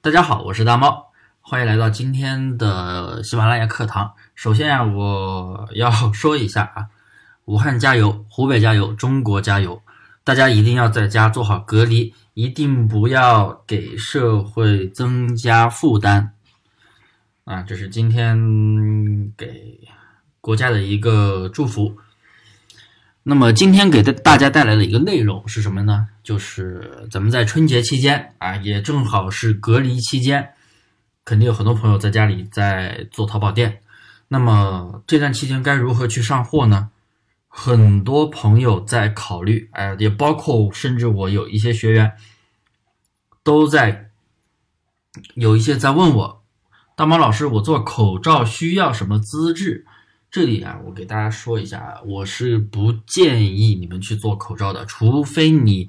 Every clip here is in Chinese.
大家好，我是大猫，欢迎来到今天的喜马拉雅课堂。首先啊，我要说一下啊，武汉加油，湖北加油，中国加油！大家一定要在家做好隔离，一定不要给社会增加负担啊！这是今天给国家的一个祝福。那么今天给大家带来的一个内容是什么呢？就是咱们在春节期间啊，也正好是隔离期间，肯定有很多朋友在家里在做淘宝店。那么这段期间该如何去上货呢？很多朋友在考虑，哎，也包括甚至我有一些学员都在有一些在问我，大毛老师，我做口罩需要什么资质？这里啊，我给大家说一下，我是不建议你们去做口罩的，除非你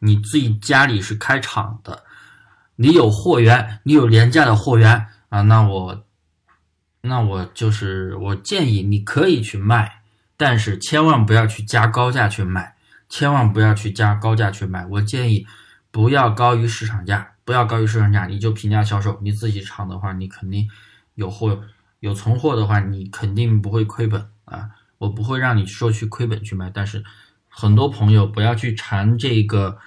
你自己家里是开厂的，你有货源，你有廉价的货源啊，那我那我就是我建议你可以去卖，但是千万不要去加高价去卖，千万不要去加高价去卖。我建议不要高于市场价，不要高于市场价，你就平价销售。你自己厂的话，你肯定有货。有存货的话，你肯定不会亏本啊！我不会让你说去亏本去卖，但是很多朋友不要去馋这个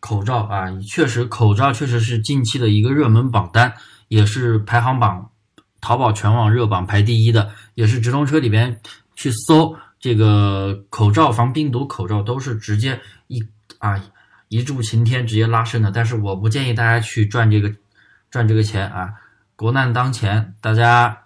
口罩啊！确实，口罩确实是近期的一个热门榜单，也是排行榜淘宝全网热榜排第一的，也是直通车里边去搜这个口罩防病毒口罩都是直接一啊一柱擎天直接拉升的。但是我不建议大家去赚这个赚这个钱啊！国难当前，大家。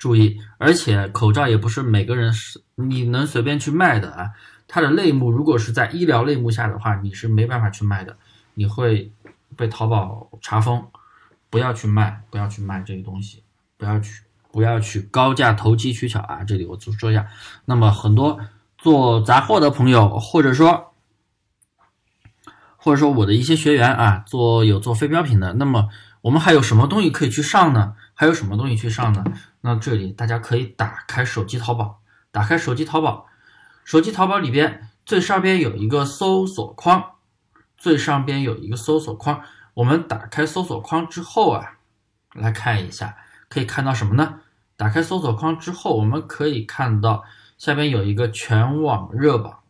注意，而且口罩也不是每个人是你能随便去卖的啊。它的类目如果是在医疗类目下的话，你是没办法去卖的，你会被淘宝查封。不要去卖，不要去卖这个东西，不要去，不要去高价投机取巧啊。这里我就说一下。那么很多做杂货的朋友，或者说，或者说我的一些学员啊，做有做非标品的，那么我们还有什么东西可以去上呢？还有什么东西去上呢？那这里大家可以打开手机淘宝，打开手机淘宝，手机淘宝里边最上边有一个搜索框，最上边有一个搜索框。我们打开搜索框之后啊，来看一下，可以看到什么呢？打开搜索框之后，我们可以看到下边有一个全网热榜，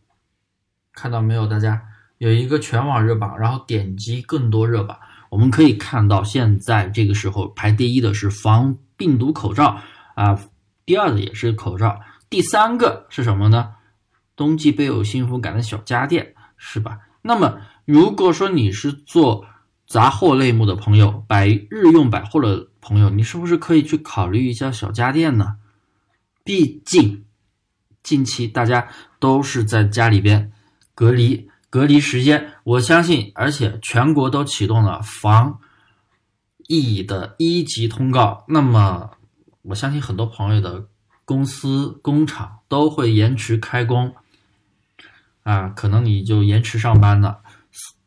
看到没有？大家有一个全网热榜，然后点击更多热榜。我们可以看到，现在这个时候排第一的是防病毒口罩啊，第二的也是口罩，第三个是什么呢？冬季备有幸福感的小家电，是吧？那么如果说你是做杂货类目的朋友，百日用百货的朋友，你是不是可以去考虑一下小家电呢？毕竟近期大家都是在家里边隔离。隔离时间，我相信，而且全国都启动了防疫的一级通告。那么，我相信很多朋友的公司、工厂都会延迟开工，啊，可能你就延迟上班了。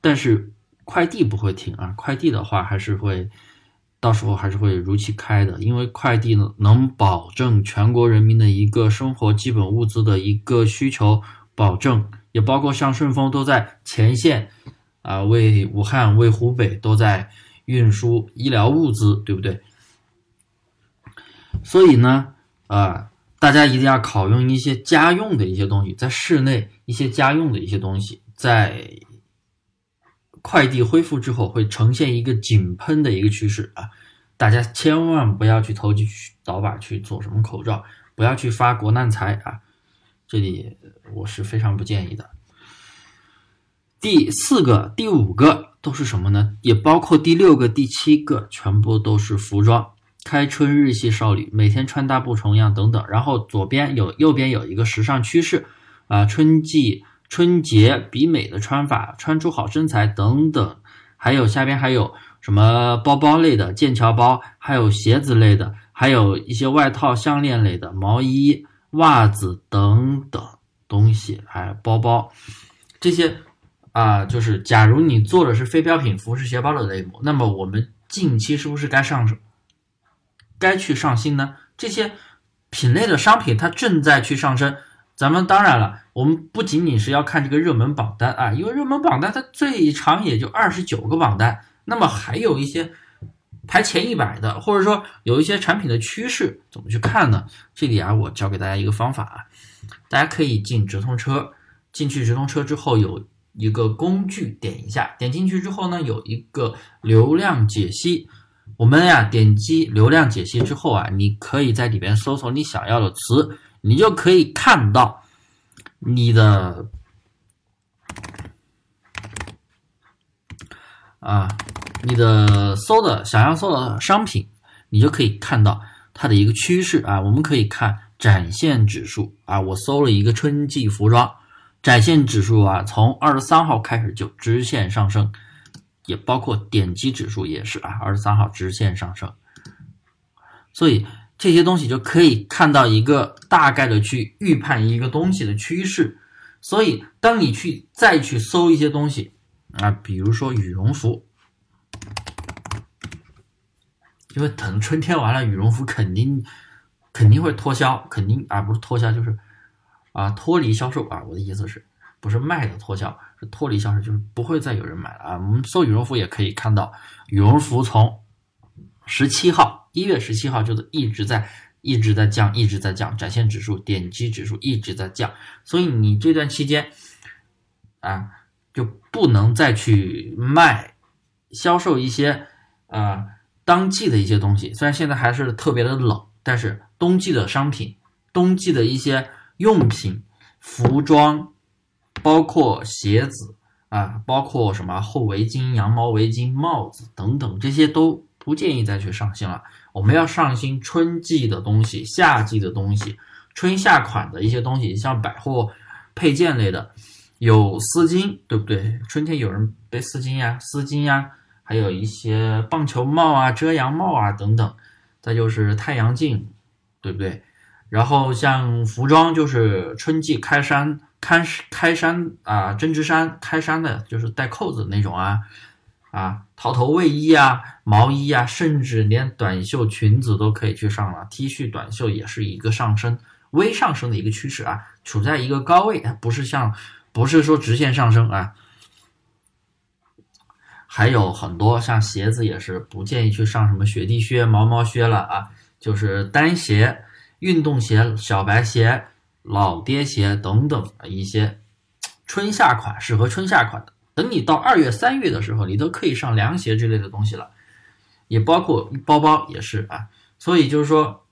但是快递不会停啊，快递的话还是会，到时候还是会如期开的，因为快递呢能保证全国人民的一个生活基本物资的一个需求保证。也包括像顺丰都在前线，啊，为武汉、为湖北都在运输医疗物资，对不对？所以呢，啊，大家一定要考用一些家用的一些东西，在室内一些家用的一些东西，在快递恢复之后会呈现一个井喷的一个趋势啊！大家千万不要去投机倒把去做什么口罩，不要去发国难财啊！这里我是非常不建议的。第四个、第五个都是什么呢？也包括第六个、第七个，全部都是服装。开春日系少女每天穿搭不重样等等。然后左边有，右边有一个时尚趋势啊，春季春节比美的穿法，穿出好身材等等。还有下边还有什么包包类的剑桥包，还有鞋子类的，还有一些外套、项链类的毛衣。袜子等等东西，哎，包包这些啊，就是假如你做的是非标品服饰鞋包的类目，那么我们近期是不是该上该去上新呢？这些品类的商品它正在去上升。咱们当然了，我们不仅仅是要看这个热门榜单啊，因为热门榜单它最长也就二十九个榜单，那么还有一些排前一百的，或者说有一些产品的趋势怎么去看呢？这里啊，我教给大家一个方法啊，大家可以进直通车，进去直通车之后有一个工具，点一下，点进去之后呢，有一个流量解析。我们呀，点击流量解析之后啊，你可以在里边搜索你想要的词，你就可以看到你的啊。你的搜的想要搜的商品，你就可以看到它的一个趋势啊。我们可以看展现指数啊，我搜了一个春季服装，展现指数啊，从二十三号开始就直线上升，也包括点击指数也是啊，二十三号直线上升。所以这些东西就可以看到一个大概的去预判一个东西的趋势。所以当你去再去搜一些东西啊，比如说羽绒服。因为等春天完了，羽绒服肯定肯定会脱销，肯定啊不是脱销就是啊脱离销售啊。我的意思是，不是卖的脱销，是脱离销售，就是不会再有人买了啊。我们搜羽绒服也可以看到，羽绒服从十七号一月十七号就是一直在一直在降，一直在降，展现指数、点击指数一直在降，所以你这段期间啊就不能再去卖销售一些啊。当季的一些东西，虽然现在还是特别的冷，但是冬季的商品、冬季的一些用品、服装，包括鞋子啊，包括什么厚围巾、羊毛围巾、帽子等等，这些都不建议再去上新了。我们要上新春季的东西、夏季的东西、春夏款的一些东西，像百货配件类的，有丝巾，对不对？春天有人背丝巾呀，丝巾呀。还有一些棒球帽啊、遮阳帽啊等等，再就是太阳镜，对不对？然后像服装，就是春季开衫、开开衫啊，针织衫开衫的，就是带扣子那种啊，啊，套头卫衣啊、毛衣啊，甚至连短袖裙子都可以去上了。T 恤、短袖也是一个上升、微上升的一个趋势啊，处在一个高位，不是像，不是说直线上升啊。还有很多像鞋子也是不建议去上什么雪地靴、毛毛靴了啊，就是单鞋、运动鞋、小白鞋、老爹鞋等等的一些春夏款适合春夏款的。等你到二月、三月的时候，你都可以上凉鞋之类的东西了，也包括包包也是啊。所以就是说，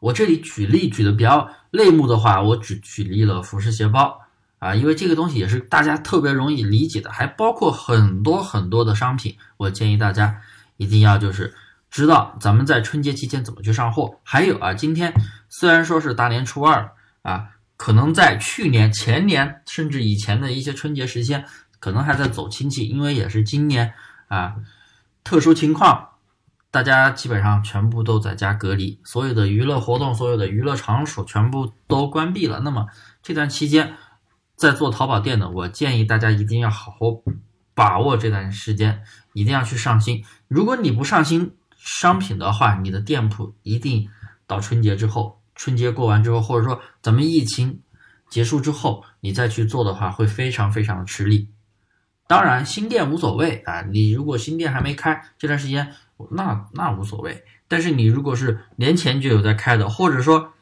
我这里举例举的比较类目的话，我只举例了服饰鞋包。啊，因为这个东西也是大家特别容易理解的，还包括很多很多的商品。我建议大家一定要就是知道咱们在春节期间怎么去上货。还有啊，今天虽然说是大年初二啊，可能在去年、前年甚至以前的一些春节时间，可能还在走亲戚，因为也是今年啊特殊情况，大家基本上全部都在家隔离，所有的娱乐活动、所有的娱乐场所全部都关闭了。那么这段期间，在做淘宝店的，我建议大家一定要好好把握这段时间，一定要去上新。如果你不上新商品的话，你的店铺一定到春节之后，春节过完之后，或者说咱们疫情结束之后，你再去做的话，会非常非常的吃力。当然，新店无所谓啊，你如果新店还没开这段时间，那那无所谓。但是你如果是年前就有在开的，或者说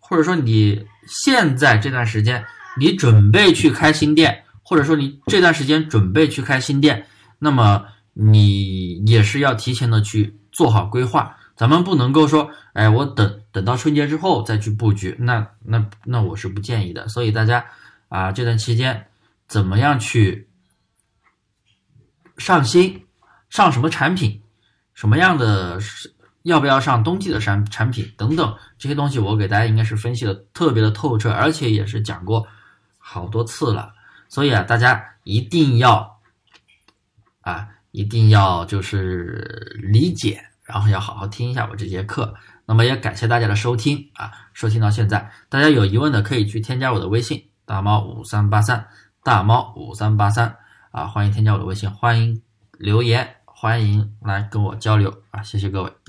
或者说你现在这段时间。你准备去开新店，或者说你这段时间准备去开新店，那么你也是要提前的去做好规划。咱们不能够说，哎，我等等到春节之后再去布局，那那那我是不建议的。所以大家啊，这段期间怎么样去上新，上什么产品，什么样的要不要上冬季的产产品等等这些东西，我给大家应该是分析的特别的透彻，而且也是讲过。好多次了，所以啊，大家一定要啊，一定要就是理解，然后要好好听一下我这节课。那么也感谢大家的收听啊，收听到现在，大家有疑问的可以去添加我的微信大猫五三八三大猫五三八三啊，欢迎添加我的微信，欢迎留言，欢迎来跟我交流啊，谢谢各位。